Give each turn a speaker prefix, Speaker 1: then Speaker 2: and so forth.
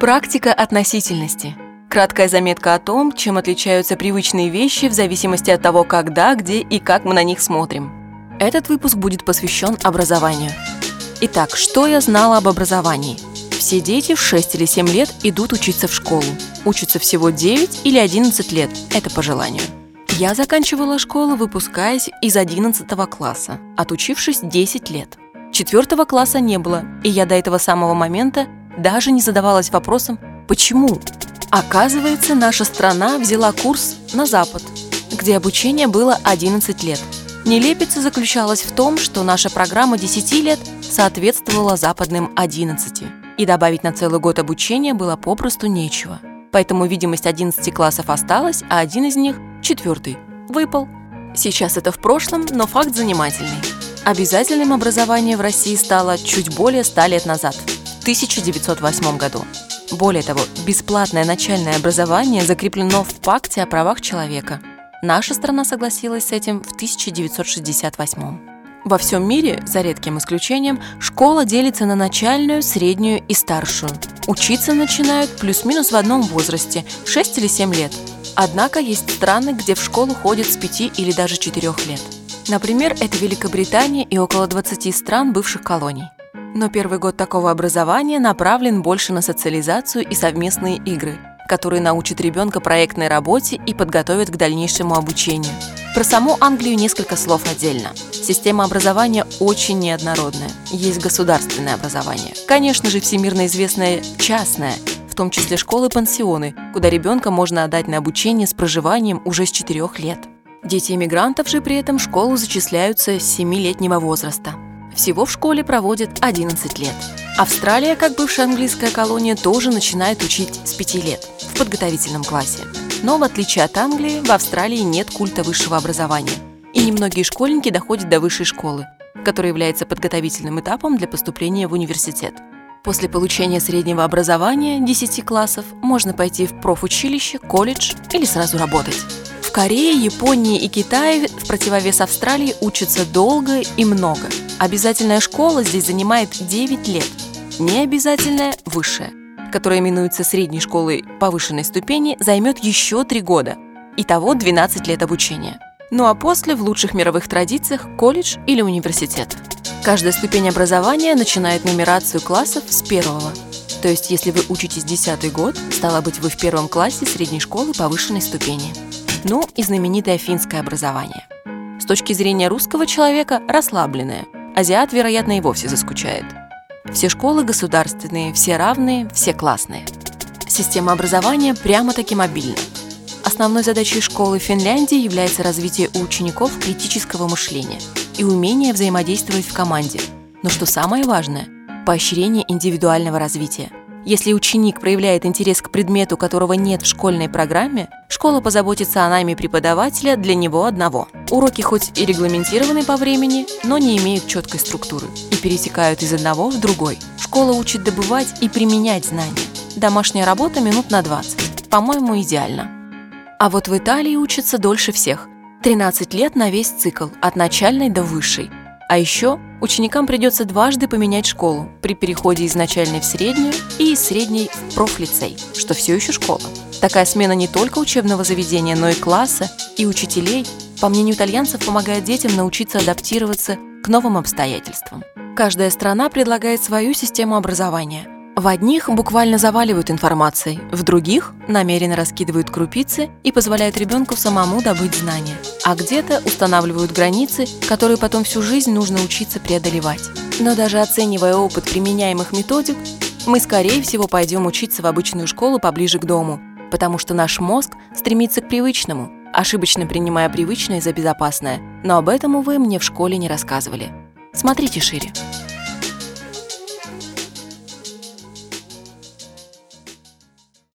Speaker 1: Практика относительности. Краткая заметка о том, чем отличаются привычные вещи в зависимости от того, когда, где и как мы на них смотрим. Этот выпуск будет посвящен образованию. Итак, что я знала об образовании? Все дети в 6 или 7 лет идут учиться в школу. Учатся всего 9 или 11 лет, это по желанию. Я заканчивала школу, выпускаясь из 11 класса, отучившись 10 лет. Четвертого класса не было, и я до этого самого момента даже не задавалась вопросом «почему?». Оказывается, наша страна взяла курс на Запад, где обучение было 11 лет. Нелепица заключалась в том, что наша программа 10 лет соответствовала западным 11, и добавить на целый год обучения было попросту нечего. Поэтому видимость 11 классов осталась, а один из них, четвертый, выпал. Сейчас это в прошлом, но факт занимательный. Обязательным образование в России стало чуть более 100 лет назад – 1908 году. Более того, бесплатное начальное образование закреплено в Пакте о правах человека. Наша страна согласилась с этим в 1968. Во всем мире, за редким исключением, школа делится на начальную, среднюю и старшую. Учиться начинают плюс-минус в одном возрасте – 6 или 7 лет. Однако есть страны, где в школу ходят с 5 или даже 4 лет. Например, это Великобритания и около 20 стран бывших колоний. Но первый год такого образования направлен больше на социализацию и совместные игры, которые научат ребенка проектной работе и подготовят к дальнейшему обучению. Про саму Англию несколько слов отдельно. Система образования очень неоднородная. Есть государственное образование. Конечно же, всемирно известное частное, в том числе школы-пансионы, куда ребенка можно отдать на обучение с проживанием уже с 4 лет. Дети иммигрантов же при этом в школу зачисляются с 7-летнего возраста. Всего в школе проводят 11 лет. Австралия, как бывшая английская колония, тоже начинает учить с 5 лет, в подготовительном классе. Но в отличие от Англии, в Австралии нет культа высшего образования. И немногие школьники доходят до высшей школы, которая является подготовительным этапом для поступления в университет. После получения среднего образования 10 классов можно пойти в профучилище, колледж или сразу работать. В Корее, Японии и Китае в противовес Австралии учатся долго и много – Обязательная школа здесь занимает 9 лет, необязательная – высшая, которая именуется средней школой повышенной ступени, займет еще 3 года. Итого 12 лет обучения. Ну а после, в лучших мировых традициях, колледж или университет. Каждая ступень образования начинает нумерацию классов с первого. То есть, если вы учитесь 10 год, стало быть, вы в первом классе средней школы повышенной ступени. Ну и знаменитое финское образование. С точки зрения русского человека – расслабленное – азиат, вероятно, и вовсе заскучает. Все школы государственные, все равные, все классные. Система образования прямо-таки мобильна. Основной задачей школы Финляндии является развитие у учеников критического мышления и умение взаимодействовать в команде. Но что самое важное – поощрение индивидуального развития – если ученик проявляет интерес к предмету, которого нет в школьной программе, школа позаботится о найме преподавателя для него одного. Уроки хоть и регламентированы по времени, но не имеют четкой структуры и пересекают из одного в другой. Школа учит добывать и применять знания. Домашняя работа минут на 20. По-моему, идеально. А вот в Италии учатся дольше всех. 13 лет на весь цикл, от начальной до высшей – а еще ученикам придется дважды поменять школу при переходе из начальной в среднюю и из средней в профлицей, что все еще школа. Такая смена не только учебного заведения, но и класса и учителей, по мнению итальянцев, помогает детям научиться адаптироваться к новым обстоятельствам. Каждая страна предлагает свою систему образования – в одних буквально заваливают информацией, в других намеренно раскидывают крупицы и позволяют ребенку самому добыть знания. А где-то устанавливают границы, которые потом всю жизнь нужно учиться преодолевать. Но даже оценивая опыт применяемых методик, мы скорее всего пойдем учиться в обычную школу поближе к дому, потому что наш мозг стремится к привычному, ошибочно принимая привычное за безопасное. Но об этом, увы, мне в школе не рассказывали. Смотрите шире.